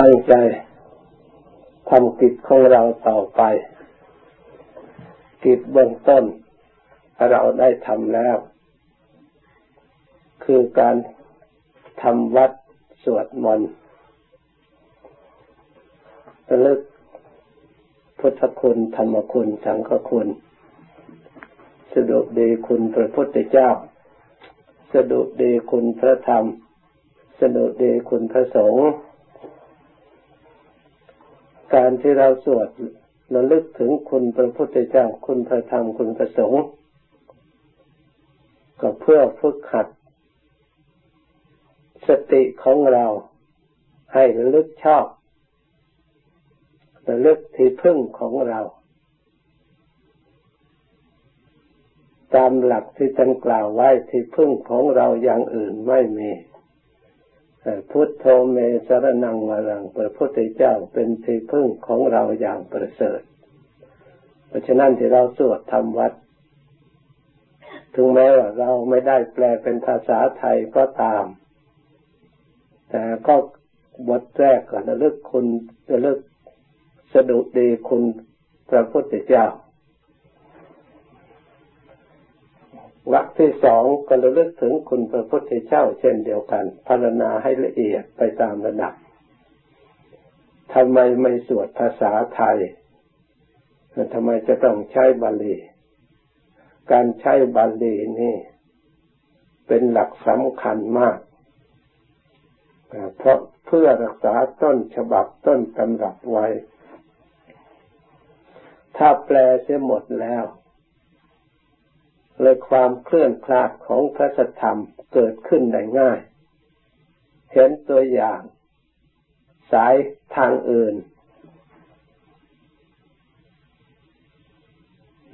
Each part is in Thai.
ตั้งใจทำกิจของเราต่อไป กิจเบื้องต้น เราได้ทำแล้ว คือการทำวัดสวดมนต์ระลึกพุทธคุณ ธรรมคุณ สังฆคุณ สดุดีคุณพระพุทธเจ้า สดุดีคุณพระธรรม สดุดีคุณพระสงฆ์ การที่เราสวดระลึกถึงคุณพระพุทธเจ้าคุณพระธรรมคุณพระสงฆ์ก็เพื่อฝึกหัด สติของเราให้ระลึกชอบระลึกที่พึ่งของเรา ตามหลักที่ท่านกล่าวไว้ที่พึ่งของเราอย่างอื่นไม่มี พุทโธเมสรนังวรังพระพุทธเจ้าเป็นที่พึ่งของเราอย่างประเสริฐ เพราะฉะนั้นที่เราสวดทำวัด ถึงแม้ว่าเราไม่ได้แปลเป็นภาษาไทยก็ตาม แต่ก็บทแรกก็ระลึกคุณระลึกสดุดีคุณพระพุทธเจ้า วรรคที่สองก็ระลึกถึงคุณพระพุทธเจ้าเช่นเดียวกันพารณาให้ละเอียดไปตามระดับทำไมไม่สวดภาษาไทยทำไมจะต้องใช้บาลี การใช้บาลีนี่ เป็นหลักสำคัญมาก เพราะเพื่อรักษาต้นฉบับต้นตำรับไว้ ถ้าแปลเสียหมดแล้ว เลยความเคลื่อนคลาดของพระธรรมเกิดขึ้นได้ง่าย เห็นตัวอย่าง สายทางอื่น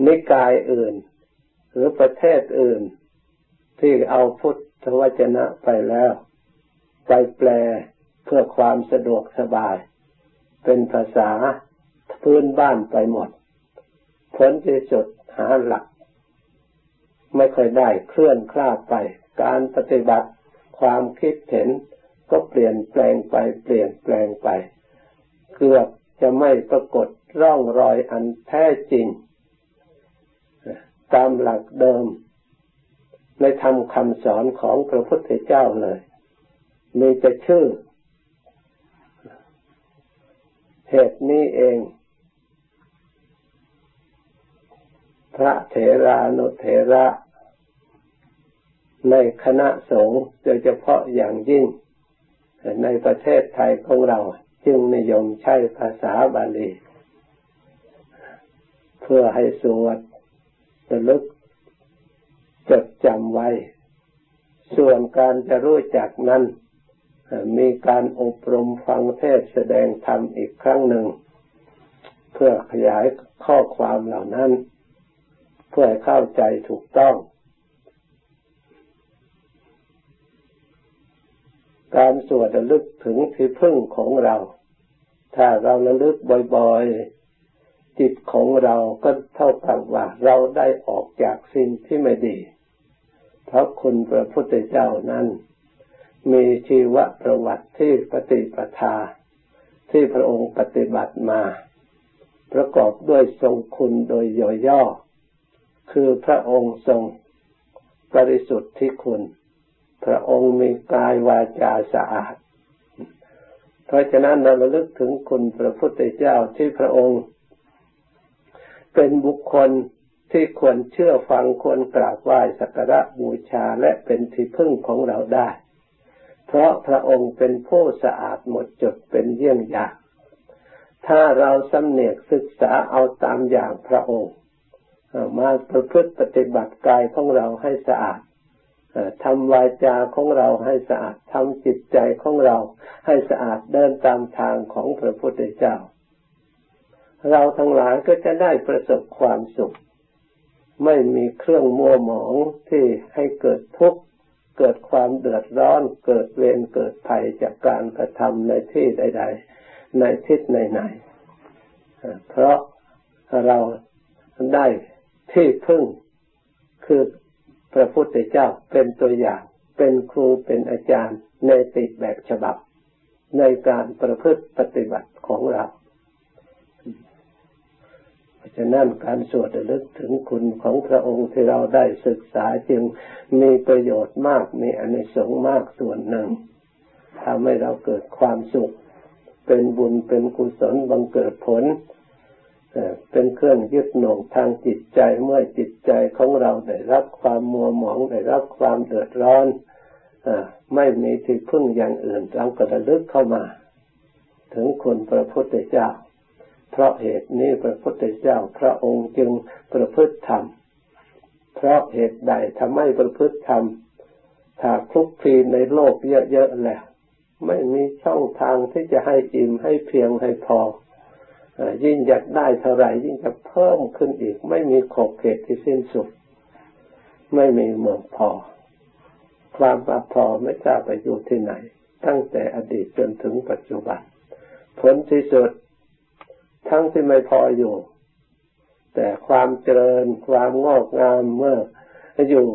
นิกายอื่น หรือประเทศอื่น ที่เอาพุทธวจนะไปแล้ว ไปแปลเพื่อความสะดวกสบาย เป็นภาษาพื้นบ้านไปหมด ผลที่สุดหาหลัก ไม่ค่อยได้เคลื่อนคลาดไป การปฏิบัติความคิดเห็นก็เปลี่ยนแปลงไปเปลี่ยนแปลงไป เกือบจะไม่ปรากฏร่องรอยอันแท้จริง ตามหลักเดิม ในธรรมคำสอนของพระพุทธเจ้าเลย มีแต่ชื่อ เหตุนี้เอง พระเถรานุเถระในคณะสงฆ์โดยเฉพาะอย่างยิ่ง ในประเทศไทยของเราจึงนิยมใช้ภาษาบาลี เพื่อให้สวดระลึกจดจำไว้ ส่วนการจะรู้จักนั้น มีการอบรมฟังเทศแสดงธรรมอีกครั้งหนึ่ง เพื่อขยายข้อความเหล่านั้น เพื่อให้เข้าใจถูกต้อง การสวดระลึกถึงที่พึ่งของเรา ถ้าเราระลึกบ่อยๆ จิตของเราก็เท่ากับว่าเราได้ออกจากสิ่งที่ไม่ดี เพราะคุณพระพุทธเจ้านั้น มีชีวประวัติที่ปฏิปทา ที่พระองค์ปฏิบัติมาประกอบด้วยทรงคุณโดยย่อ คือพระองค์ทรงบริสุทธิ์ที่คุณ พระองค์มีกายวาจาสะอาด เพราะฉะนั้นเราระลึกถึงคุณพระพุทธเจ้าที่พระองค์ เป็นบุคคลที่ควรเชื่อฟังควรกราบไหว้สักการะบูชาและเป็นที่พึ่งของเราได้ เพราะพระองค์เป็นผู้สะอาดหมดจดเป็นเยี่ยงอย่าง ถ้าเราสำเนียกศึกษาเอาตามอย่างพระองค์ มาประพฤติปฏิบัติกายของเราให้สะอาดทำวาจาของเราให้สะอาดทำจิตใจของเราให้สะอาดเดินตามทางของพระพุทธเจ้า เราทั้งหลายก็จะได้ประสบความสุข ไม่มีเครื่องมัวหมองที่ให้เกิดทุกข์เกิดความเดือดร้อน เกิดเวรเกิดภัยจากการกระทำในที่ใด ๆ ในทิศไหนๆเพราะเราได้ ที่พึ่งคือพระพุทธเจ้าเป็นตัวอย่าง เป็นครูเป็นอาจารย์ในติดแบบฉบับ ในการประพฤติปฏิบัติของเราเพราะฉะนั้นการสวดระลึกถึงคุณของพระองค์ที่เราได้ศึกษาจึงมีประโยชน์มากมีอนิสงส์มากส่วนหนึ่งทำให้เราเกิดความสุข เป็นบุญเป็นกุศลบังเกิดผล เป็นเครื่องยึดหน่งทางจิตใจเมื่อจิตใจของเราได้รับความมัวหมองได้รับความเดือดร้อนอไม่มีที่พึ่งอย่างอื่นเราก็ระลึกเข้ามา ถึงคุณพระพุทธเจ้า เพราะเหตุนี้พระพุทธเจ้า พระองค์จึงประพฤติธรรม เพราะเหตุใดทำให้ประพฤติธรรมถ้าคลุกคลีในโลกเยอะๆแหล้วไม่มีช่องทางที่จะให้อิ่มให้เพียงให้พอ ยิ่งอยากได้เท่าไหร่ยิ่งจะเพิ่มขึ้นอีก ไม่มีขอบเขตที่สิ้นสุด ไม่มีเมืองพอ ความพอไม่ทราบไปอยู่ที่ไหน ตั้งแต่อดีตจนถึงปัจจุบัน ผลที่สุด ทั้งที่ไม่พออยู่ แต่ความเจริญความงอกงามเมื่ออยู่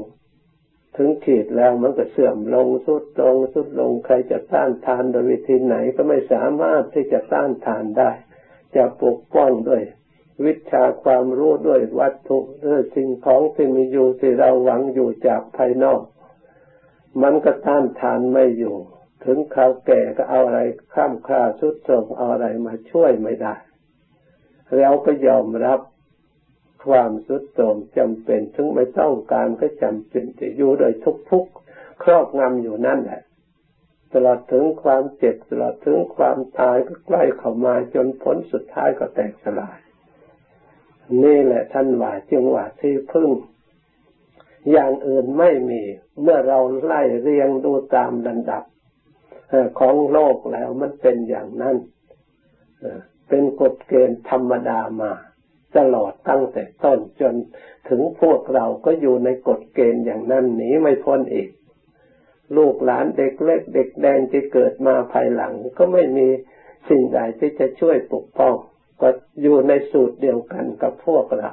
ถึงขีดแล้วมันก็เสื่อมลงสุดลงสุดลงใครจะต้านทานโดยวิธีไหนก็ไม่สามารถที่จะต้านทานได้ จะปกป้องด้วย วิชาความรู้ด้วยวัตถุด้วยสิ่งของที่มีอยู่ที่เราหวังอยู่จากภายนอก มันก็ต้านทานไม่อยู่ ถึงคราวแก่ก็เอาอะไรข้ามคราสุดโทรมเอาอะไรมาช่วยไม่ได้เราก็ยอมรับความสุดโทรมจำเป็นถึงไม่ต้องการก็จำเป็นจะอยู่โดยทุกๆครอบงำอยู่นั่นแหละ ตลอดถึงความเจ็บตลอดถึงความตายก็ใกล้เข้ามาจนผลสุดท้ายก็แตกสลาย นี่แหละท่านว่าจึงว่าที่พึ่ง อย่างอื่นไม่มี เมื่อเราไล่เรียงดูตามลำดับของโลกแล้วมันเป็นอย่างนั้นเป็นกฎเกณฑ์ธรรมดามาตลอดตั้งแต่ต้นจนถึงพวกเราก็อยู่ในกฎเกณฑ์อย่างนั้นหนีไม่พ้นอีก ลูกหลานเด็กเล็กเด็กแดงที่เกิดมาภายหลัง ก็ไม่มีสิ่งใดที่จะช่วยปกป้อง ก็อยู่ในสูตรเดียวกันกับพวกเรา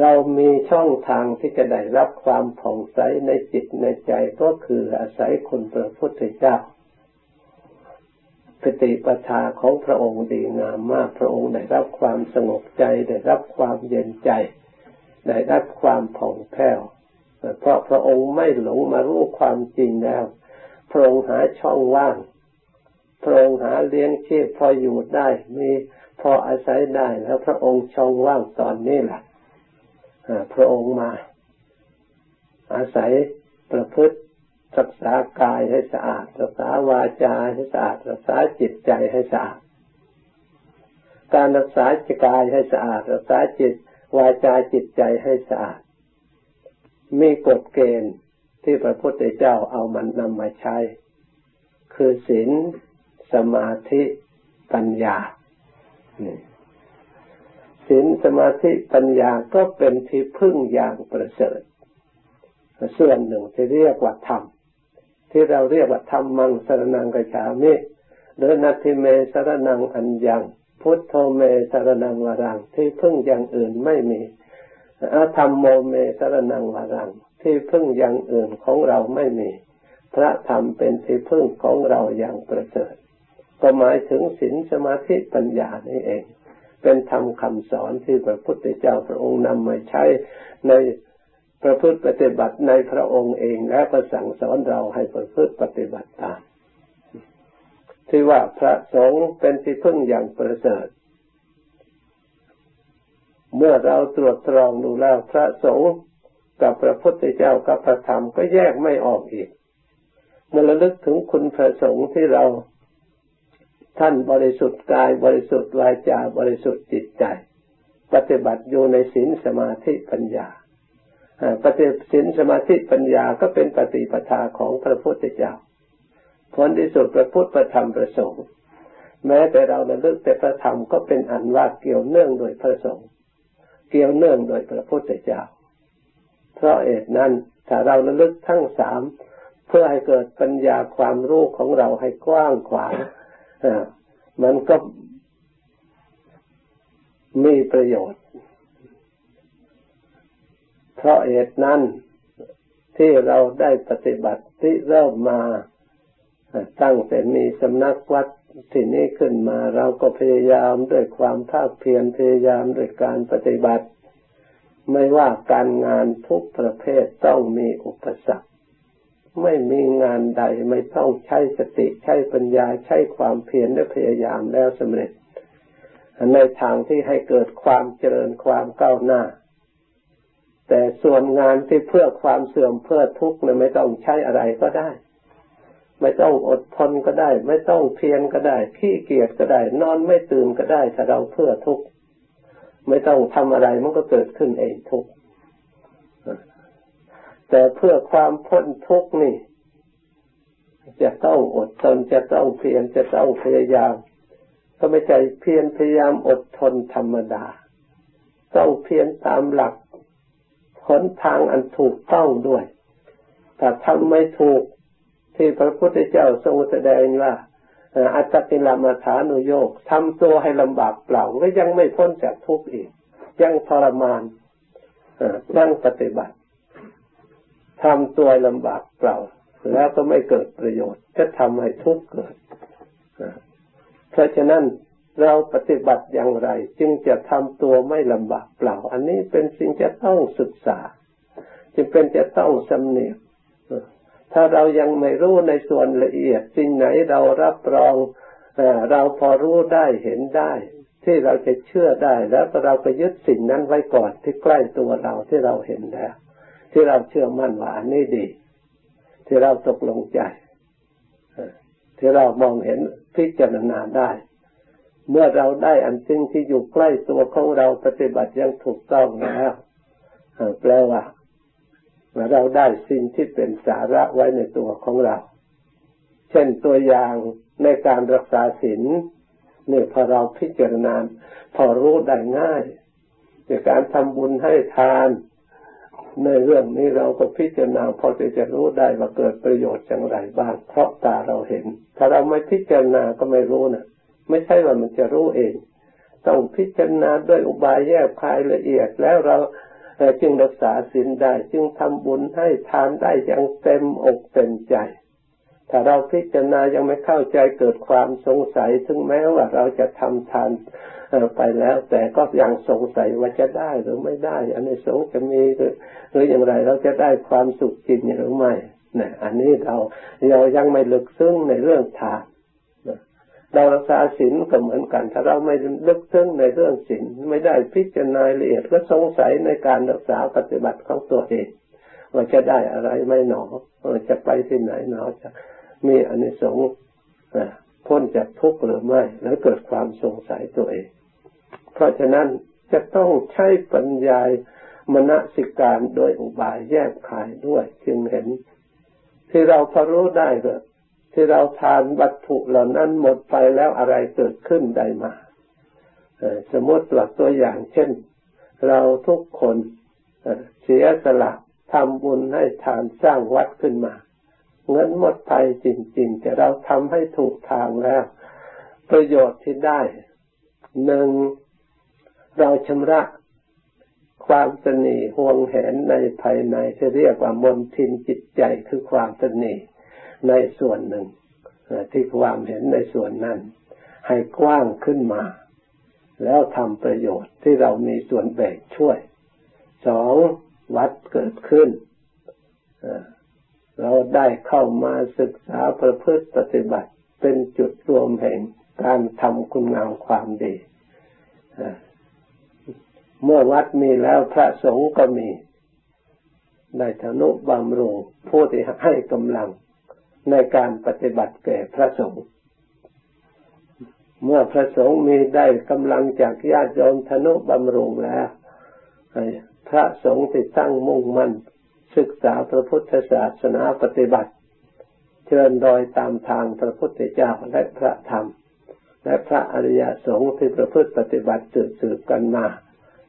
เรามีช่องทางที่จะได้รับความผ่องใสในจิตในใจก็คืออาศัยคุณพระพุทธเจ้าปฏิปทาของพระองค์ดีงามมาก พระองค์ได้รับความสงบใจ ได้รับความเย็นใจ ได้รับความผ่องแผ้ว เพราะพระองค์ไม่หลงมารู้ความจริงแล้ว พระองค์หาช่องว่าง พระองค์หาเลี้ยงชีพพออยู่ได้ มีพออาศัยได้แล้วพระองค์ช่องว่างตอนนี้แหละพระองค์มา อาศัยประพฤติรักษากายให้สะอาด รักษาวาจาให้สะอาด รักษาจิตใจให้สะอาด การรักษาจิตกายให้สะอาด รักษาจิตวาจาจิตใจให้สะอาด มีกฎเกณฑ์ที่พระพุทธเจ้าเอามันนำมาใช้ คือศีลสมาธิปัญญาศีลสมาธิปัญญาก็เป็นที่พึ่งอย่างประเสริฐส่วนหนึ่งที่เรียกว่าธรรมที่เราเรียกว่าธรรมมังสรนังกฉามิหรือนัตถิเมสรนังอัญญังพุทโธเมสรนังวรังที่พึ่งอย่างอื่นไม่มี อาธรรมโมเมสรนังวารัง ที่พึ่งอย่างอื่นของเราไม่มี พระธรรมเป็นที่พึ่งของเราอย่างประเสริฐก็หมายถึงศีลสมาธิปัญญานี่เอง เป็นธรรมคำสอนที่พระพุทธเจ้าพระองค์นำมาใช้ในประพฤติปฏิบัติในพระองค์เองและประสั่งสอนเราให้ประพฤติปฏิบัติตามที่ว่าพระสงฆ์เป็นที่พึ่งอย่างประเสริฐ เมื่อเราตรวจตรองดูแล้วพระสงฆ์กับพระพุทธเจ้ากับพระธรรมก็แยกไม่ออกอีก เมื่อระลึกถึงคุณพระสงฆ์ที่เราท่านบริสุทธิ์กายบริสุทธิ์วาจาบริสุทธิ์จิตใจ ปฏิบัติอยู่ในศีลสมาธิปัญญาปฏิศีลสมาธิปัญญาก็เป็นปฏิปทาของพระพุทธเจ้าผลที่สุดพระพุทธประธรรมประสงค์ แม้แต่เราระลึกแต่พระธรรมก็เป็นอันว่าเกี่ยวเนื่องโดยพระสงฆ์ เกี่ยวเนื่องโดยพระพุทธเจ้า เพราะเหตุนั้นถ้าเราระลึกทั้งสามเพื่อให้เกิดปัญญาความรู้ของเราให้กว้างขวางมันก็มีประโยชน์ เพราะเหตุนั้นที่เราได้ปฏิบัติที่เริ่มมา ตั้งแต่มีสำนักวัดที่นี้ขึ้นมาเราก็พยายามด้วยความภาคเพียรพยายามด้วยการปฏิบัติ ไม่ว่าการงานทุกประเภทต้องมีอุปสรรค ไม่มีงานใดไม่ต้องใช้สติใช้ปัญญาใช้ความเพียรและพยายามแล้วสำเร็จในทางที่ให้เกิดความเจริญความก้าวหน้า แต่ส่วนงานที่เพื่อความเสื่อมเพื่อทุกข์เนี่ยไม่ต้องใช้อะไรก็ได้ ไม่ต้องอดทนก็ได้ ไม่ต้องเพียรก็ได้ ขี้เกียจก็ได้ นอนไม่ตื่นก็ได้ถ้าเราเพื่อทุกข์ไม่ต้องทำอะไรมันก็เกิดขึ้นเองทุกข์แต่เพื่อความพ้นทุกข์นี่ จะต้องอดทนจะต้องเพียรจะต้องพยายามก็ไม่ใช่เพียรพยายามอดทนธรรมดา ต้องเพียรตามหลักหนทางอันถูกต้องด้วยถ้าทำไม่ถูก ที่พระพุทธเจ้าทรงแสดงว่าอัตตกิลมาฐานุโยกทำตัวให้ลำบากเปล่าก็ยังไม่พ้นจากทุกข์อีก ยังทรมานนั่งปฏิบัติทำตัวลำบากเปล่า แล้วก็ไม่เกิดประโยชน์ จะทำให้ทุกข์เกิดเพราะฉะนั้นเราปฏิบัติอย่างไร จึงจะทำตัวไม่ลำบากเปล่า อันนี้เป็นสิ่งจะต้องศึกษา จึงเป็นจะต้องสำเนียก ถ้าเรายังไม่รู้ในส่วนละเอียดสิ่งไหนเรารับรองเราพอรู้ได้เห็นได้ ที่เราจะเชื่อได้แล้วเราไปยึดสิ่งนั้นไว้ก่อนที่ใกล้ตัวเราที่เราเห็นแล้ว ที่เราเชื่อมั่นว่าอันนี้ดี ที่เราตกลงใจที่เรามองเห็นพิจารณาได้ เมื่อเราได้อันสิ่งที่อยู่ใกล้ตัวของเราปฏิบัติยังถูกต้องแล้วแปลว่า เราได้สิ่งที่เป็นสาระไว้ในตัวของเรา เช่นตัวอย่างในการรักษาศีลนี่พอเราพิจารณาพอรู้ได้ง่ายในการทำบุญให้ทาน ในเรื่องนี้เราก็พิจารณาพอจะจะรู้ได้ว่าเกิดประโยชน์อย่างไรบ้าง เพราะตาเราเห็น ถ้าเราไม่พิจารณาก็ไม่รู้นะไม่ใช่ว่ามันจะรู้เอง ต้องพิจารณาด้วยอุบายแยกคายละเอียดแล้วเรา จึงรักษาศีลได้ จึงทำบุญให้ทานได้อย่างเต็มอกเต็มใจ ถ้าเราพิจารณายังไม่เข้าใจเกิดความสงสัย ถึงแม้ว่าเราจะทำทานไปแล้ว แต่ก็ยังสงสัยว่าจะได้หรือไม่ได้ อันนี้สงจะมีหรือหรืออย่างไรเราจะได้ความสุขจริงหรือไม่นี่อันนี้เราเรายังไม่ลึกซึ้งในเรื่องทาน เรารักษาศีลก็เหมือนกัน ถ้าเราไม่ลึกซึ้งในเรื่องศีลไม่ได้พิจารณาละเอียดก็สงสัยในการรักษาปฏิบัติของตัวเองว่าจะได้อะไรไม่หนอจะไปที่ไหนหนอจะมีอนิสงส์พ้นจากทุกข์หรือไม่แล้วเกิดความสงสัยตัวเอง เพราะฉะนั้นจะต้องใช้ปัญญามณสิการโดยอุบายแยกขายด้วย จึงเห็น ที่เราพอรู้ได้ก็ ที่เราทานวัตถุเหล่านั้นหมดไปแล้วอะไรเกิดขึ้นได้มาสมมติว่าตัวอย่างเช่น เราทุกคนเสียสละทำบุญให้ทานสร้างวัดขึ้นมา เงินหมดไปจริง ๆ แต่เราทำให้ถูกทางแล้ว ประโยชน์ที่ได้หนึ่งเราชำระความสนิห่วงแหนในภายในที่เรียกว่ามนทินจิตใจคือความสนิ ในส่วนหนึ่งที่ความเห็นในส่วนนั้น ให้กว้างขึ้นมา แล้วทำประโยชน์ที่เรามีส่วนแบ่งช่วยสองวัดเกิดขึ้น เราได้เข้ามาศึกษาประพฤติปฏิบัติเป็นจุดรวมแห่งการทำคุณงามความดี เมื่อวัดมีแล้วพระสงฆ์ก็มี ได้ธนุบำรุงผู้ที่ให้กำลัง ในการปฏิบัติแก่พระสงฆ์เมื่อพระสงฆ์มีได้กำลังจากญาติโยมธนุบำรุงแล้วพระสงฆ์ที่ตั้งมุ่งมั่นศึกษาพระพุทธศาสนาปฏิบัติ เชิญรอยตามทางพระพุทธเจ้าและพระธรรม และพระอริยสงฆ์ที่ประพฤติปฏิบัติสืบสืบกันมา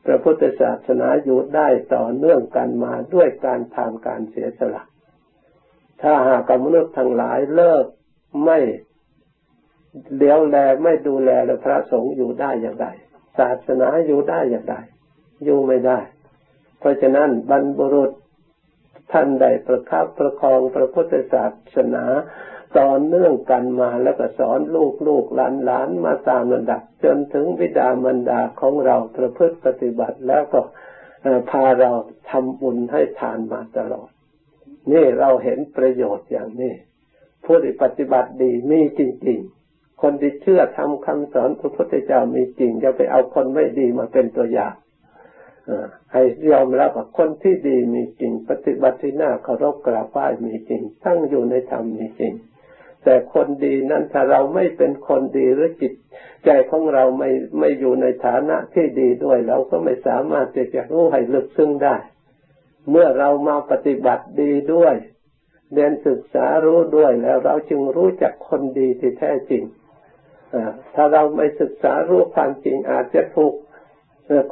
พระพุทธศาสนาอยู่ได้ต่อเนื่องกันมาด้วยการทำการเสียสละ ถ้าหากมนุษย์ทั้งหลายเลิกไม่เลี้ยวแลไม่ดูแลแล้วพระสงฆ์อยู่ได้อย่างไรศาสนาอยู่ได้อย่างไรอยู่ไม่ได้ เพราะฉะนั้นบรรบุรุษท่านได้ประคับประคองพระพุทธศาสนาต่อเนื่องกันมาแล้วก็สอนลูกลูกหลานหลานมาตามระดับ จนถึงวิดามารดาของเราประพฤติปฏิบัติแล้วก็พาเราทำบุญให้ทานมาตลอด นี่เราเห็นประโยชน์อย่างนี้ผู้ที่ปฏิบัติดีมีจริง ๆ คนที่เชื่อทำคำสอนพระพุทธเจ้ามีจริงจะไปเอาคนไม่ดีมาเป็นตัวอย่างให้ยอมรับว่าคนที่ดีมีจริง ปฏิบัติที่หน้าเคารพกราบไหว้มีจริงตั้งอยู่ในธรรมมีจริง แต่คนดีนั้นถ้าเราไม่เป็นคนดีหรือจิต ใจของเราไม่ไม่อยู่ในฐานะที่ดีด้วย เราก็ไม่สามารถที่จะรู้ให้ลึกซึ้งได้ เมื่อเรามาปฏิบัติดีด้วยเรียนศึกษารู้ด้วยแล้วเราจึงรู้จักคนดีที่แท้จริงถ้าเราไม่ศึกษารู้ความจริงอาจจะถูก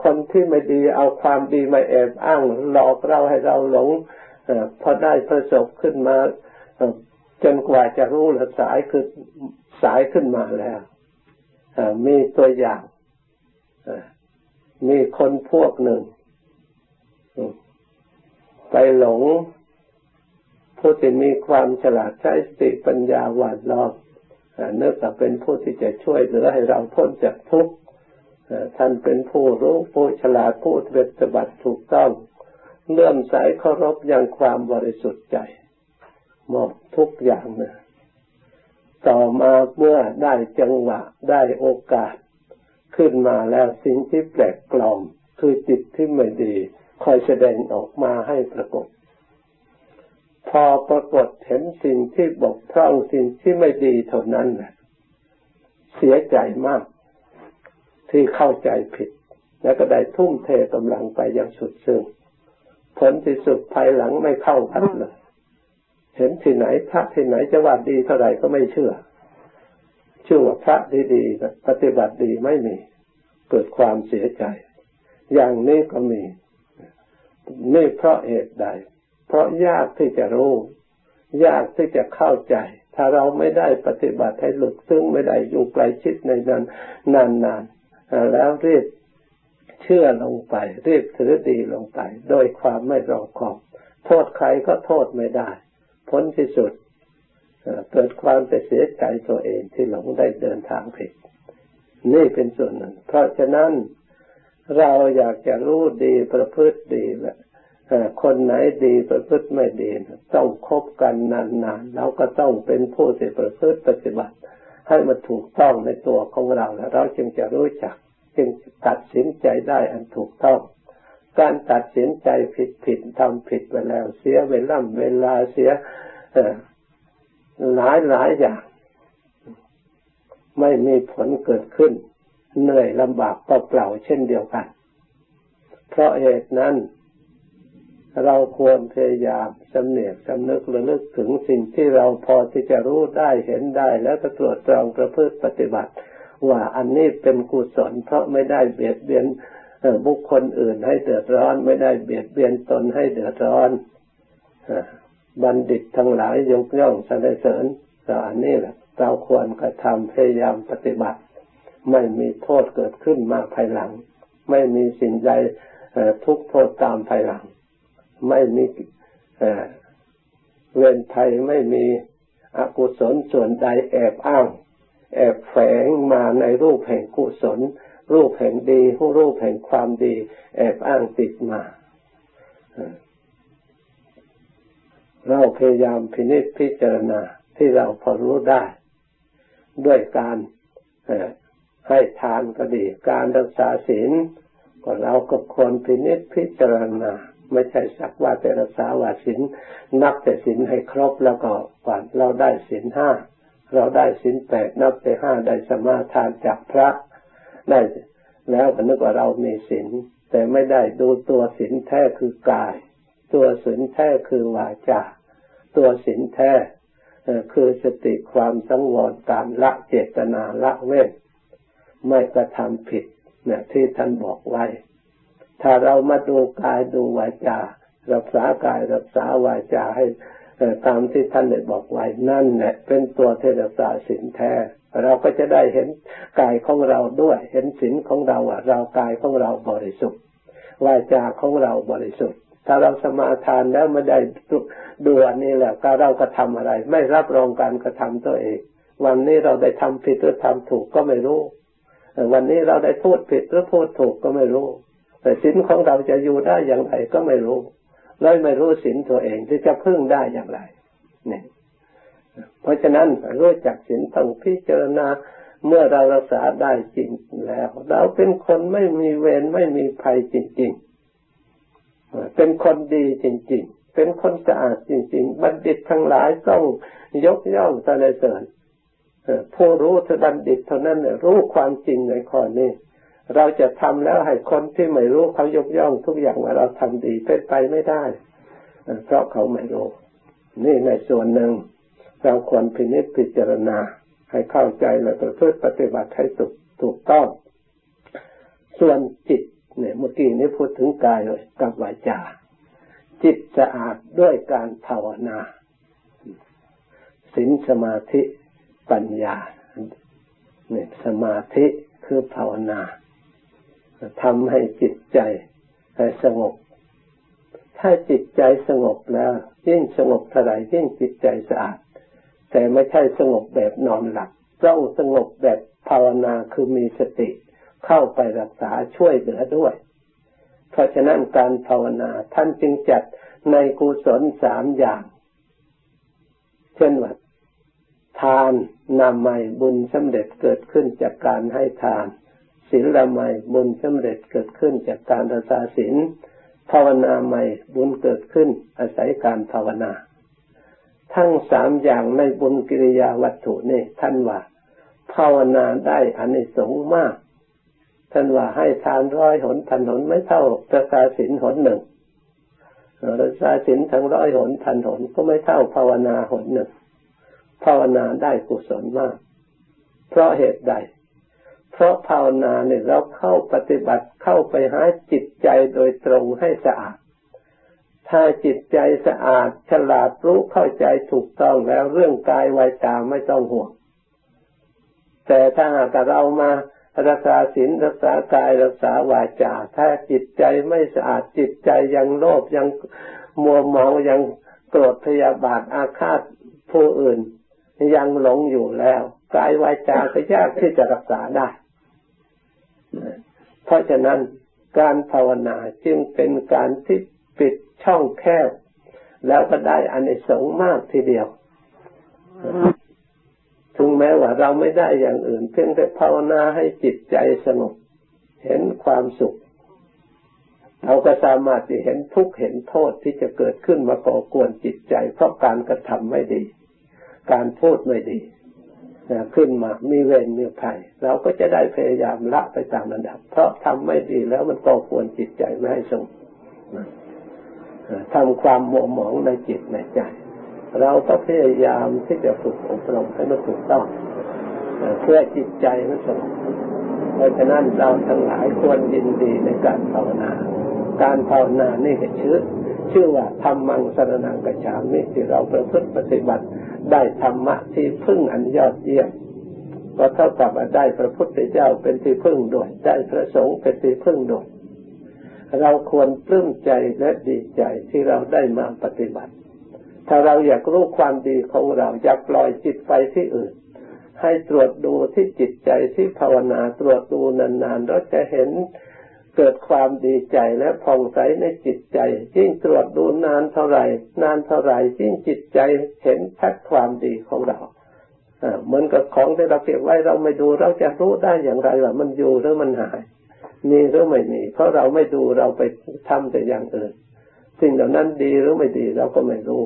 คนที่ไม่ดีเอาความดีมาแอบอ้างหลอกเราให้เราหลงพอได้ประสบขึ้นมาจนกว่าจะรู้ละสายคือสายขึ้นมาแล้วมีตัวอย่างมีคนพวกหนึ่ง ไปหลงผู้ที่มีความฉลาดใช้สติปัญญาหวานล้อมเนื่องจากเป็นผู้ที่จะช่วยเหลือให้เราพ้นจากทุกข์ท่านเป็นผู้รู้ผู้ฉลาดผู้ปฏิบัติถูกต้องเลื่อมใสเคารพอย่างความบริสุทธิ์ใจหมดทุกอย่างนะต่อมาเมื่อได้จังหวะได้โอกาสขึ้นมาแล้วสิ่งที่แปลกปลอมคือจิตที่ไม่ดี คอยแสดงออกมาให้ปรากฏ พอปรากฏเห็นสิ่งที่บกพร่องสิ่งที่ไม่ดีเท่านั้นเสียใจมาก ที่เข้าใจผิด แล้วก็ได้ทุ่มเทกำลังไปอย่างสุดซึ้งผลที่สุดภายหลังไม่เข้าพัดเลยเห็นที่ไหนพระที่ไหนจะว่าดีเท่าไหร่ก็ไม่เชื่อ เชื่อว่าพระดีๆปฏิบัติดีไม่มี เกิดความเสียใจ อย่างนี้ก็มี นี่เพราะเหตุใด เพราะยากที่จะรู้ ยากที่จะเข้าใจ ถ้าเราไม่ได้ปฏิบัติให้หลุดซึ่งไม่ได้อยู่ใกลชิดในนั้นนานๆแล้วรีบเชื่อลงไปรีบถือดีลงไป โดยความไม่รอบคอบ โทษใครก็โทษไม่ได้ผลที่สุดเกิดความไปเสียใจตัวเองที่หลงได้เดินทางผิด นี่เป็นส่วนหนึ่ง เพราะฉะนั้น เราอยากจะรู้ดีประพฤติดีแหละคนไหนดีประพฤติไม่ดีต้องคบกันนานๆเราก็ต้องเป็นผู้ที่ประพฤติปฏิบัติ ให้มันถูกต้องในตัวของเราแล้ว เราจึงจะรู้จัก จึงตัดสินใจได้อันถูกต้อง การตัดสินใจผิดผิดทำผิดไปแล้ว เสียเวลาเวลาเสียหลายหลายอย่าง ไม่มีผลเกิดขึ้น เหนื่อยลำบากเปล่าเช่นเดียวกัน เพราะเหตุนั้น เราควรพยายามสำเนียกสำนึกระลึกถึงสิ่งที่เราพอที่จะรู้ได้เห็นได้ แล้วก็ตรวจตรองประพฤติปฏิบัติ ว่าอันนี้เป็นกุศลเพราะไม่ได้เบียดเบียนบุคคลอื่นให้เดือดร้อน ไม่ได้เบียดเบียนตนให้เดือดร้อนบัณฑิตทั้งหลายยกย่องสรรเสริญแต่อันนี้แหละเราควรกระทำพยายามปฏิบัติ ไม่มีโทษเกิดขึ้นมาภายหลัง ไม่มีสิ่งใดทุกโทษตามภายหลัง ไม่มีเวรภัยไม่มีอกุศลส่วนใดแอบอ้าง แอบแฝงมาในรูปแห่งกุศล รูปแห่งดีรูปแห่งความดี แอบอ้างติดมาเราพยายามพินิจพิจารณาที่เราพอรู้ได้ ด้วยการ ให้ทานก็ดี การรักษาศีลก็เราก็ควรพินิจพิจารณาไม่ใช่สักว่าแต่รักษาว่าศีลนับแต่ศีลให้ครบแล้วก็ก่อนเราได้ศีลห้าเราได้ศีลแปดนับแต่ห้าได้สมาทานจากพระได้แล้วก็นึกว่าเรามีศีลแต่ไม่ได้ดูตัวศีลแท้คือกาย ตัวศีลแท้คือวาจาตัวศีลแท้คือสติความสังวรการละเจตนาละเว้น ไม่กระทำผิดเนี่ยที่ท่านบอกไว้ ถ้าเรามาดูกายดูวาจา รักษากายรักษาวาจาให้ตามที่ท่านได้บอกไว้นั่นแหละเป็นตัวเทศสาสินแท้ เราก็จะได้เห็นกายของเราด้วย เห็นสินของเราว่าเรากายของเราบริสุทธิ์วาจาของเราบริสุทธิ์ ถ้าเราสมาทานแล้วไม่ได้ดูอันนี้แหละก็เราก็ทำอะไร ไม่รับรองการกระทำตัวเอง วันนี้เราได้ทำผิดหรือทำถูกก็ไม่รู้ วันนี้เราได้พูดผิดหรือพูดถูกก็ไม่รู้ แต่สินของเราจะอยู่ได้อย่างไรก็ไม่รู้เลยไม่รู้สินตัวเองที่จะพึ่งได้อย่างไรเนี่ยเพราะฉะนั้นรู้จักสินต้องพิจารณาเมื่อเรารักษาได้จริงแล้ว เราเป็นคนไม่มีเวรไม่มีภัยจริง ๆ เป็นคนดีจริง ๆ เป็นคนสะอาดจริง ๆ บัณฑิตทั้งหลายต้องยกย่องสรรเสริญ ผู้รู้ทบัณฑิตเท่านั้นรู้ความจริงในข้อนี้ เราจะทำแล้วให้คนที่ไม่รู้เขายกย่องทุกอย่างว่าเราทำดีเป็นไปไม่ได้ เพราะเขาไม่รู้ นี่ในส่วนหนึ่ง เราควรพินิจพิจารณา ให้เข้าใจและประพฤติปฏิบัติให้ถูกถูกต้อง ส่วนจิตเนี่ยเมื่อกี้นี้พูดถึงกายเลยกับวาจา จิตสะอาดด้วยการภาวนาศีลสมาธิ ปัญญาเนี่ยสมาธิคือภาวนาทำให้จิตใจให้สงบ ถ้าจิตใจสงบแล้ว ยิ่งสงบเท่าไรยิ่งจิตใจสะอาด แต่ไม่ใช่สงบแบบนอนหลับต้องสงบแบบภาวนาคือมีสติ เข้าไปรักษาช่วยเหลือด้วย เพราะฉะนั้นการภาวนาท่านจึงจัดในกุศลสามอย่าง เช่นว่า ทานนำใหม่บุญสำเร็จเกิดขึ้นจากการให้ทานศีลละใหม่บุญสำเร็จเกิดขึ้นจากการรักษาศีลภาวนาใหม่บุญเกิดขึ้นอาศัยการภาวนา ทั้งสามอย่างในบุญกิริยาวัตถุนี่ท่านว่า ภาวนาได้อานิสงส์มาก ท่านว่าให้ทานร้อยหนพันหนไม่เท่าระกาศินหนหนึ่งรักษาศินทั้งร้อยหนพันหนก็ไม่เท่าภาวนาหนหนึ่ง ภาวนาได้กุศลมาก เพราะเหตุใด เพราะภาวนาเนี่ยเราเข้าปฏิบัติเข้าไปหาจิตใจโดยตรงให้สะอาด ถ้าจิตใจสะอาดฉลาดรู้เข้าใจถูกต้องแล้วเรื่องกายวาจาไม่ต้องห่วง แต่ถ้าหากเรามารักษาศีลรักษากายรักษาวาจา ถ้าจิตใจไม่สะอาดจิตใจยังโลภยังมัวเมายังโกรธพยาบาทอาฆาตผู้อื่น ยังหลงอยู่แล้วกายวาจาก็ยากที่จะรักษาได้ เพราะฉะนั้นการภาวนาจึงเป็นการที่ปิดช่องแคบ แล้วก็ได้อานิสงส์มากทีเดียว ถึงแม้ว่าเราไม่ได้อย่างอื่น เพียงแต่ภาวนาให้จิตใจสงบเห็นความสุข เราก็สามารถจะเห็นทุกข์เห็นโทษที่จะเกิดขึ้นมาก่อกวนจิตใจ เพราะการกระทำไม่ดี การพูดไม่ดีขึ้นมา มีเวรมีภัย เราก็จะได้พยายามละไปตามระดับ เพราะทำไม่ดีแล้วมันก่อกวนจิตใจไม่ให้สงบทำความหมัวหมองในจิตในใจ เราก็พยายามที่จะฝึกอบรมให้มันถูกต้องเพื่อจิตใจมันสงบเพราะฉะนั้นเราทั้งหลายควรยินดีในการภาวนา การภาวนานี่ก็ชื่อ ชื่อว่าธรรมังสรนังกัจฉามิที่เราประพฤติปฏิบัติ ได้ธรรมะที่พึ่งอันยอดเยี่ยมก็เท่ากับได้พระพุทธเจ้าเป็นที่พึ่งด้วยได้พระสงฆ์เป็นที่พึ่งด้วยเราควรปลื้มใจและดีใจที่เราได้มาปฏิบัติ ถ้าเราอยากรู้ความดีของเราอยากปล่อยจิตไปที่อื่น ให้ตรวจดูที่จิตใจที่ภาวนาตรวจดูนานๆเราจะเห็น เกิดความดีใจและผ่องใสในจิตใจยิ่งตรวจดูนานเท่าไหร่ นานเท่าไหร่ยิ่งจิตใจเห็นชัดความดีของเราเหมือนกับของที่เราเก็บไว้เราไม่ดูเราจะรู้ได้อย่างไรว่ามันอยู่หรือมันหายมีหรือไม่มีเพราะเราไม่ดูเราไปทำแต่อย่างอื่นสิ่งเหล่านั้นดีหรือไม่ดีเราก็ไม่รู้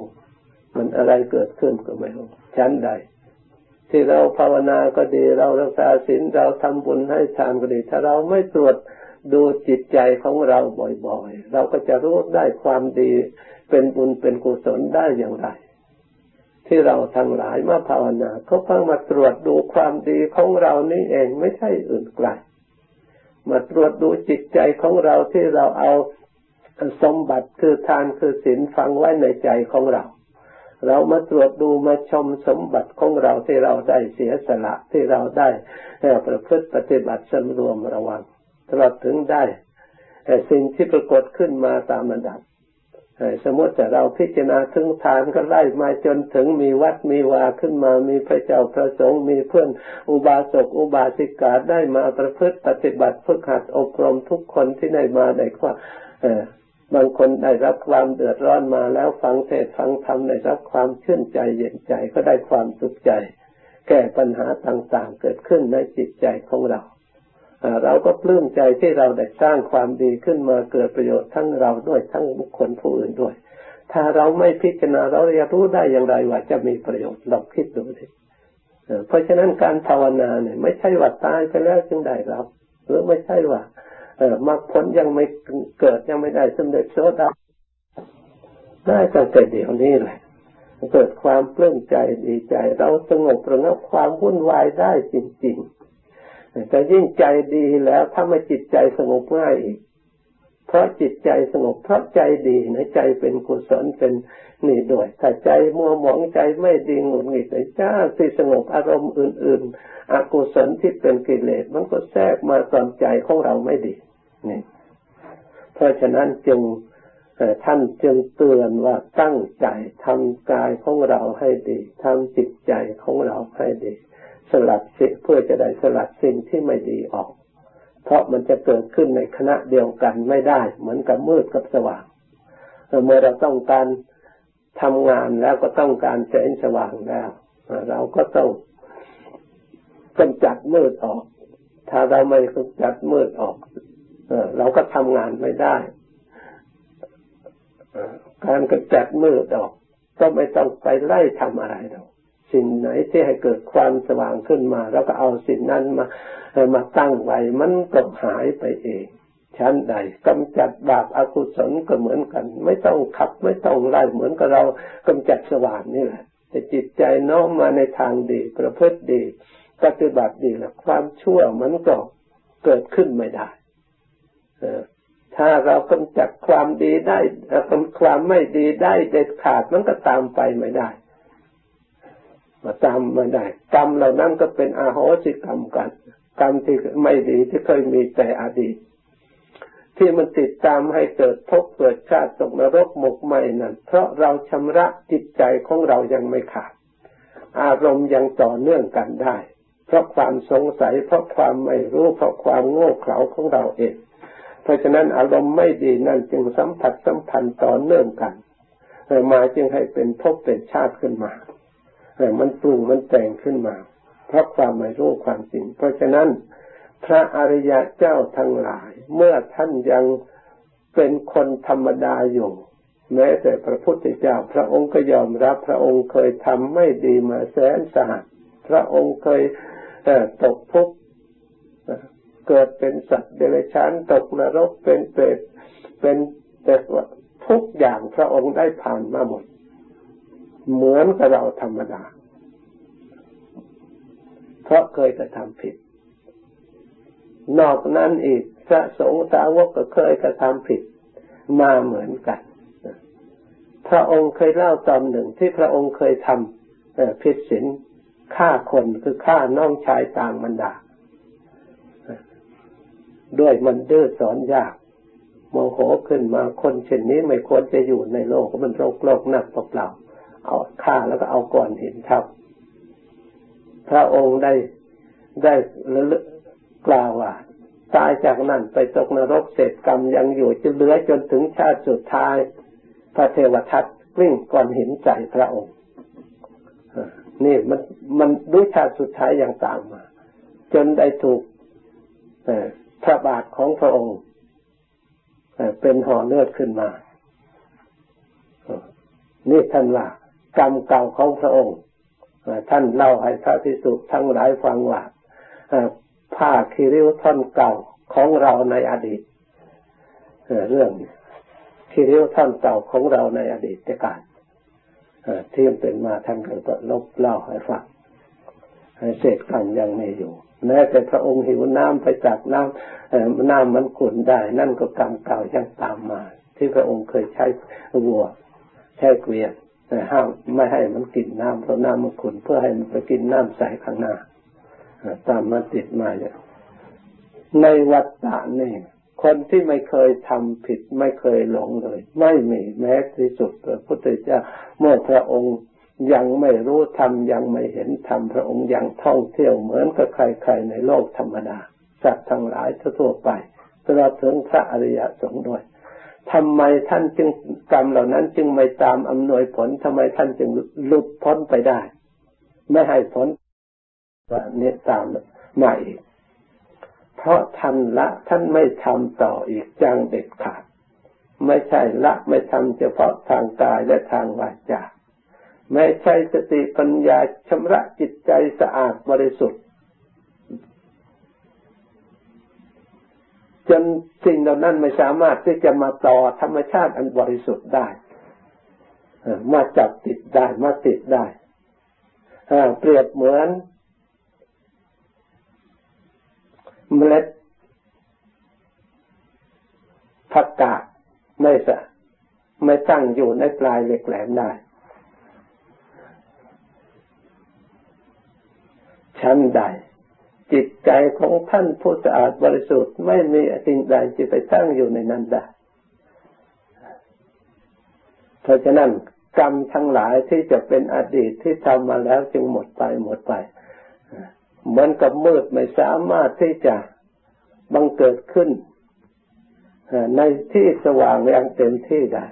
มันอะไรเกิดขึ้นก็ไม่รู้ชั้นใด ที่เราภาวนาก็ดีเรารักษาศีลเราทำบุญให้ทานก็ดี ถ้าเราไม่ตรวจ ดูจิตใจของเราบ่อยๆ เราก็จะรู้ได้ความดีเป็นบุญเป็นกุศลได้อย่างไร ที่เราทั้งหลายมาภาวนาเขาเพิ่งมาตรวจดูความดีของเรานี่เองไม่ใช่อื่นไกลมาตรวจดูจิตใจของเราที่เราเอาสมบัติคือทานคือศีลฟังไว้ในใจของเรา เรามาตรวจดูมาชมสมบัติของเราที่เราได้เสียสละที่เราได้ประพฤติปฏิบัติสำรวมระวัง ตลอดถึงได้สิ่งที่ปรากฏขึ้นมาตามระดับสมมติแต่เราพิจารณาถึงทานก็ไล่มาจนถึงมีวัดมีวาขึ้นมา มีพระเจ้าพระสงฆ์มีเพื่อนอุบาสกอุบาสิกาได้มาประพฤติปฏิบัติฝึกหัดอบรมทุกคนที่ได้มาได้ว่าบางคนได้รับความเดือดร้อนมาแล้วฟังเทศฟังธรรมได้รับความชื่นใจเย็นใจก็ได้ความสุขใจ แก้ปัญหาต่างๆ เกิดขึ้นในจิตใจของเรา เราก็ปลื้มใจที่เราได้สร้างความดีขึ้นมาเกิดประโยชน์ทั้งเราด้วยทั้งบุคคลผู้อื่นด้วย ถ้าเราไม่พิจารณาเราจะรู้ได้อย่างไรว่าจะมีประโยชน์ลองคิดดูสิเพราะฉะนั้นการภาวนาเนี่ยไม่ใช่ว่าตายไปแล้วจึงได้รับหรือไม่ใช่ว่าเออมรรคผลยังไม่เกิดยังไม่ได้สำเร็จโสดาได้ตั้งแต่เดี๋ยวนี้แหละเกิดความปลื้มใจดีใจ เราสงบระงับความวุ่นวายได้จริง ๆ แต่ยิ่งใจดีแล้วถ้าไม่จิตใจสงบง่ายอีก เพราะจิตใจสงบเพราะใจดีนะใจเป็นกุศลเป็นนี่ด้วยถ้าใจมัวหมองใจไม่ดีหงุดหงิดจ้าที่สงบอารมณ์อื่น ๆ อกุศลที่เป็นกิเลสมันก็แทรกมาตอนใจของเราไม่ดีนี่เพราะฉะนั้นจึงท่านจึงเตือนว่าตั้งใจทำกายของเราให้ดีทำจิตใจของเราให้ดี สลัดสิ่งเพื่อจะได้สลัดสิ่งที่ไม่ดีออก เพราะมันจะเกิดขึ้นในคณะเดียวกันไม่ได้ เหมือนกับมืดกับสว่างเมื่อเราต้องการทำงานแล้วก็ต้องการแสงสว่างแล้วเราก็ต้องกำจัดมืดออก ถ้าเราไม่กำจัดมืดออกเราก็ทำงานไม่ได้การกำจัดมืดออก ก็ไม่ต้องไปไล่ทำอะไรหรอก สิ่งไหนที่ให้เกิดความสว่างขึ้นมา แล้วก็เอาสิ่งนั้นมามาตั้งไว้มันก็หายไปเองชั้นใดกำจัดบาปอากุศลก็เหมือนกัน ไม่ต้องขับไม่ต้องไล่เหมือนกับเรากำจัดสว่างนี่แหละแต่จิตใจน้อมมาในทางดี ประพฤติดีปฏิบัติดีแล้วความชั่วมันก็เกิดขึ้นไม่ได้ถ้าเรากำจัดความดีได้ความไม่ดีได้เด็ดขาดมันก็ตามไปไม่ได้ มาตามมาได้ กรรมเหล่านั้นก็เป็นอาโหสิกรรมกัน กรรมที่ไม่ดีที่เคยมีแต่อดีต ที่มันติดตามให้เกิดภพเกิดชาติตกนรกหมกไหมนั่นเพราะเราชำระจิตใจของเรายังไม่ขาด อารมณ์ยังต่อเนื่องกันได้ เพราะความสงสัยเพราะความไม่รู้เพราะความโง่เขลาของเราเองเพราะฉะนั้นอารมณ์ไม่ดีนั่นจึงสัมผัสสัมพันธ์ต่อเนื่องกัน มาจึงให้เป็นภพเป็นชาติขึ้นมา แต่มันปรุงมันแต่งขึ้นมาเพราะความไม่รู้ความจริง เพราะฉะนั้น พระอริยะเจ้าทั้งหลาย เมื่อท่านยังเป็นคนธรรมดาอยู่ แม้แต่พระพุทธเจ้า พระองค์ก็ยอมรับ พระองค์เคยทำไม่ดีมาแสนสาหัสพระองค์เคยตกทุกข์เกิดเป็นสัตว์เดรัจฉานตกนรกเป็นเปรตเป็นแต่ทุกอย่างพระองค์ได้ผ่านมาหมด เหมือนกับเราธรรมดา เพราะเคยกระทำผิด นอกนั้นอีกพระสงฆ์สาวกก็เคยกระทำผิดมาเหมือนกัน พระองค์เคยเล่าตอนหนึ่งที่พระองค์เคยทำผิดศีลฆ่าคนคือฆ่าน้องชายต่างมันดา ด้วยมันดื้อสอนยากโมโหขึ้นมาคนเช่นนี้ไม่ควรจะอยู่ในโลกมันโรคโลกหนักเปล่า เอาฆ่าแล้วก็เอาก่อนหินทับพระองค์ได้ได้กล่าวว่าตายจากนั้นไปตกนรกเศษกรรมยังอยู่จะเหลือจนถึงชาติสุดท้าย พระเทวทัตวิ่งก่อนหินใส่พระองค์นี่มันมันด้วยชาติสุดท้ายอย่างตามมา จนได้ถูกพระบาทของพระองค์เป็นห่อเลือดขึ้นมา นี่ท่านว่า กรรมเก่าของพระองค์ท่านเล่าให้พระภิกษุทั้งหลายฟังว่าผ้าคีริ้วท่อนเก่าของเราในอดีตเรื่องคีริ้วท่อนเก่าของเราในอดีตการที่เป็นมาท่านก็ลบเล่าให้ฟังเศษกรรมยังมีอยู่แม้แต่พระองค์หิวน้ำไปจากน้ำน้ำมันขุ่นได้ นั่นก็กรรมเก่ายังตามมา ที่พระองค์เคยใช้วัวใช้เกวียน แต่ห้ามไม่ให้มันกินน้ำเพราะน้ำมันขุ่นเพื่อให้มันไปกินน้ำใสข้างหน้าตามมาติดมาเนี่ยในวัฏฏะนี่คนที่ไม่เคยทำผิดไม่เคยหลงเลย ไม่มีแม้ที่สุดพระพุทธเจ้าเมื่อพระองค์ยังไม่รู้ธรรมยังไม่เห็นธรรมพระองค์ยังท่องเที่ยวเหมือนกับใครๆในโลกธรรมดาสัตว์ทั้งหลายทั่วไปตลอดถึงพระอริยสงฆ์ด้วย ทำไมท่านจึงกรรมเหล่านั้น จึงไม่ตามอำนวยผลทำไมท่านจึงหลุดพ้นไปได้ ไม่ให้พ้นว่านี้ตามมาอีก เพราะท่านละท่านไม่ทำต่ออีกจังเด็ดขาด ไม่ใช่ละไม่ทำเฉพาะทางกายและทางวาจาไม่ใช่สติปัญญาชำระจิตใจสะอาดบริสุทธิ์ จนสิ่งเหล่านั้นไม่สามารถที่จะมาต่อธรรมชาติอันบริสุทธิ์ได้มาจับติดได้มาติดได้เปรียบเหมือน เมล็ดผักกาดไม่สะไม่ตั้งอยู่ในปลายเหล็กแหลมได้ ชั้นใด จิตใจของท่านผู้สะอาดบริสุทธิ์ไม่มีสิ่งใดจะไปตั้งอยู่ในนั้นได้เพราะฉะนั้นกรรมทั้งหลายที่จะเป็นอดีตที่ทำมาแล้วจึงหมดไปหมดไป เหมือนกับมืดไม่สามารถที่จะบังเกิดขึ้นในที่สว่างอย่างเต็มที่ได้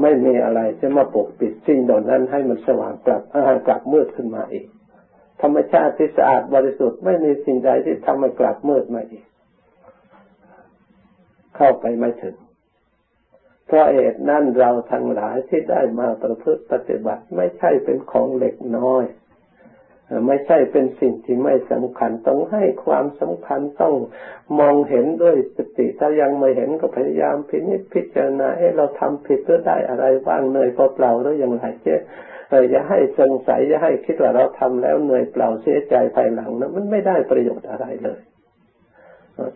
ไม่มีอะไรจะมาปกปิดสิ่งเหล่านั้นให้มันสว่างกลับกลับมืดขึ้นมาอีก ธรรมชาติที่สะอาดบริสุทธิ์ไม่มีสิ่งใดที่ทำให้กลับมืดมาอีก เข้าไปไม่ถึง เพราะเอตนั่นเราทั้งหลายที่ได้มาประพฤติปฏิบัติไม่ใช่เป็นของเล็กน้อย ไม่ใช่เป็นสิ่งที่ไม่สำคัญ ต้องให้ความสำคัญต้องมองเห็นด้วยสติ ถ้ายังไม่เห็นก็พยายามพินิจพิจารณาให้เราทำผิดหรือได้อะไรบ้างเหนื่อยเปล่าหรืออย่างไรเจ๊อย่าให้สงสัยอย่าให้คิดว่าเราทำแล้วเหนื่อยเปล่าเสียใจภายหลังนะมันไม่ได้ประโยชน์อะไรเลย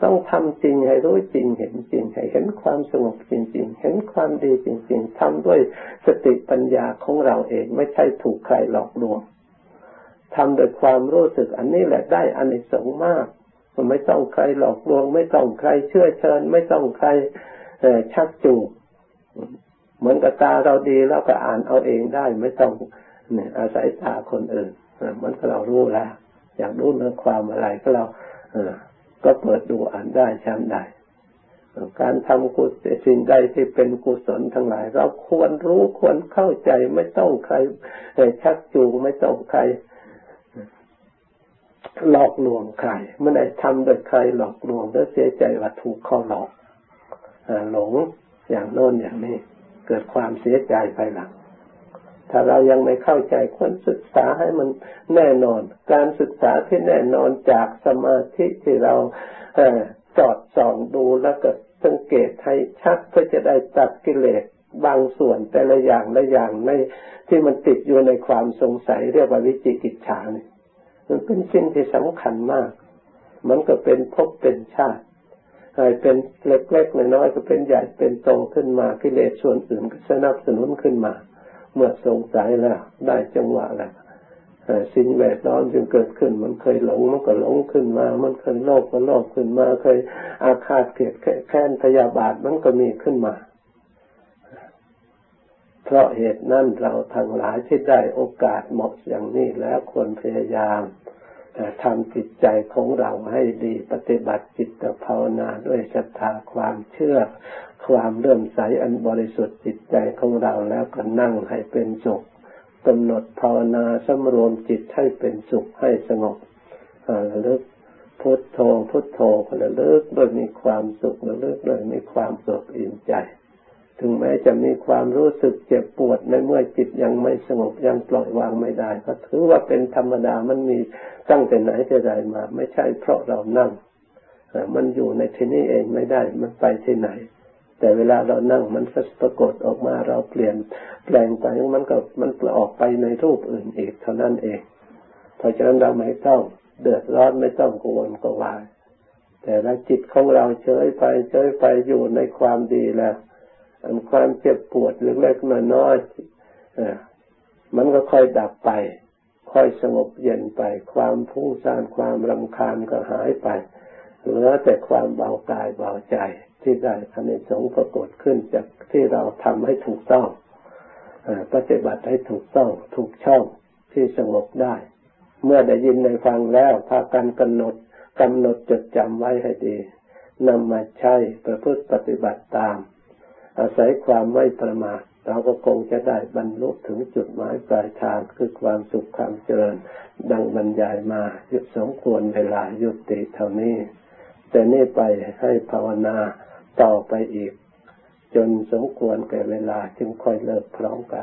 ต้องทำจริงให้รู้จริงเห็นจริงให้เห็นความสงบจริง ๆ เห็นความดีจริง ๆทำด้วยสติปัญญาของเราเองไม่ใช่ถูกใครหลอกลวง ทำโดยความรู้สึกอันนี้แหละได้อันในสงมากไม่ต้องใครหลอกลวง ไม่ต้องใครเชื่อเชิญ ไม่ต้องใครชักจูงเหมือนกับตาเราดีแล้วก็อ่านเอาเองได้ ไม่ต้องเนี่ยอาศัยตาคนอื่นเหมือนกับเรารู้แล้วอยากรู้เรื่องความอะไรก็เราเออก็เปิดดูอ่านได้ชั้นได้การทำกุศลสิ่งใดที่เป็นกุศลทั้งหลาย เราควรรู้ควรเข้าใจไม่ต้องใครชักจูงไม่ต้องใคร หลอกลวงใครไม่ได้ทำโดยใครหลอกลวงแล้วเสียใจว่าถูกเขาหลอกหลงอย่างโน้นอย่างนี้ เกิดความเสียใจภายหลัง ถ้าเรายังไม่เข้าใจควรศึกษาให้มันแน่นอน การศึกษาที่แน่นอนจากสมาธิที่เราจอดส่องดูแล้วก็สังเกตให้ชัดเพื่อจะได้ตัดกิเลสบางส่วนแต่ละอย่างละอย่างในที่มันติดอยู่ในความสงสัยเรียกว่าวิจิกิจฉาเนี่ย มันเป็นสิ่งที่สำคัญมาก มันก็เป็นภพเป็นชาติเป็นเล็กๆน้อยๆก็เป็นใหญ่เป็นโตขึ้นมากิเลสส่วนอื่นก็สนับสนุนขึ้นมา เมื่อสงสัยแล้วได้จังหวะแล้วสิ่งแวดล้อมจึงเกิดขึ้น มันเคยหลงมันก็หลงขึ้นมา มันเคยโลภก็โลภขึ้นมา เคยอาฆาตเกลียดแค้นพยาบาทมันก็มีขึ้นมา เพราะเหตุนั้นเราทั้งหลายที่ได้โอกาสเหมาะอย่างนี้แล้วควรพยายามทำจิตใจของเราให้ดีปฏิบัติจิตภาวนาด้วยศรัทธาความเชื่อ ความเลื่อมใสอันบริสุทธิ์จิตใจของเราแล้วก็นั่งให้เป็นสุขกำหนดภาวนาสำรวมจิตให้เป็นสุขให้สงบระลึกพุทโธพุทโธระลึกโดยมีความสุขระลึกโดยมีความสุขอิ่มใจ ถึงแม้จะมีความรู้สึกเจ็บปวดในเมื่อจิตยังไม่สงบยังปล่อยวางไม่ได้ ก็ถือว่าเป็นธรรมดามันมีตั้งแต่ไหนแต่ใดมา ไม่ใช่เพราะเรานั่งมันอยู่ในที่นี้เองไม่ได้มันไปที่ไหน แต่เวลาเรานั่งมันปรากฏออกมาเราเปลี่ยนแปลงไปมันก็มันออกไปในรูปอื่นอีกเท่านั้นเอง เพราะฉะนั้นเราไม่ต้องเดือดร้อนไม่ต้องกังวลกังวายแต่ละจิตของเราเฉยไปเฉยไปอยู่ในความดีแล้ว ความเจ็บปวดเล็กๆน้อยๆมันก็ค่อยดับไป ค่อยสงบเย็นไป ความพุ่งซ่านความรำคาญก็หายไปเหลือแต่ความเบากายเบาใจ ที่ได้อันนี้สงปรากฏขึ้นจากที่เราทำให้ถูกต้องปฏิบัติให้ถูกต้องถูกช่องที่สงบได้ เมื่อได้ยินในฟังแล้วพากันกำหนดกำหนดจดจำไว้ให้ดีนำมาใช้ประพฤติปฏิบัติตาม อาศัยความไม่ประมาทเราก็คงจะได้บรรลุถึงจุดหมายปลายทางคือความสุขความเจริญ ดังบรรยายมาหยุดสมควรเวลายุติเท่านี้ แต่นี่ไปให้ภาวนาต่อไปอีก จนสมควรแก่เวลาจึงค่อยเลิกพร้อมกัน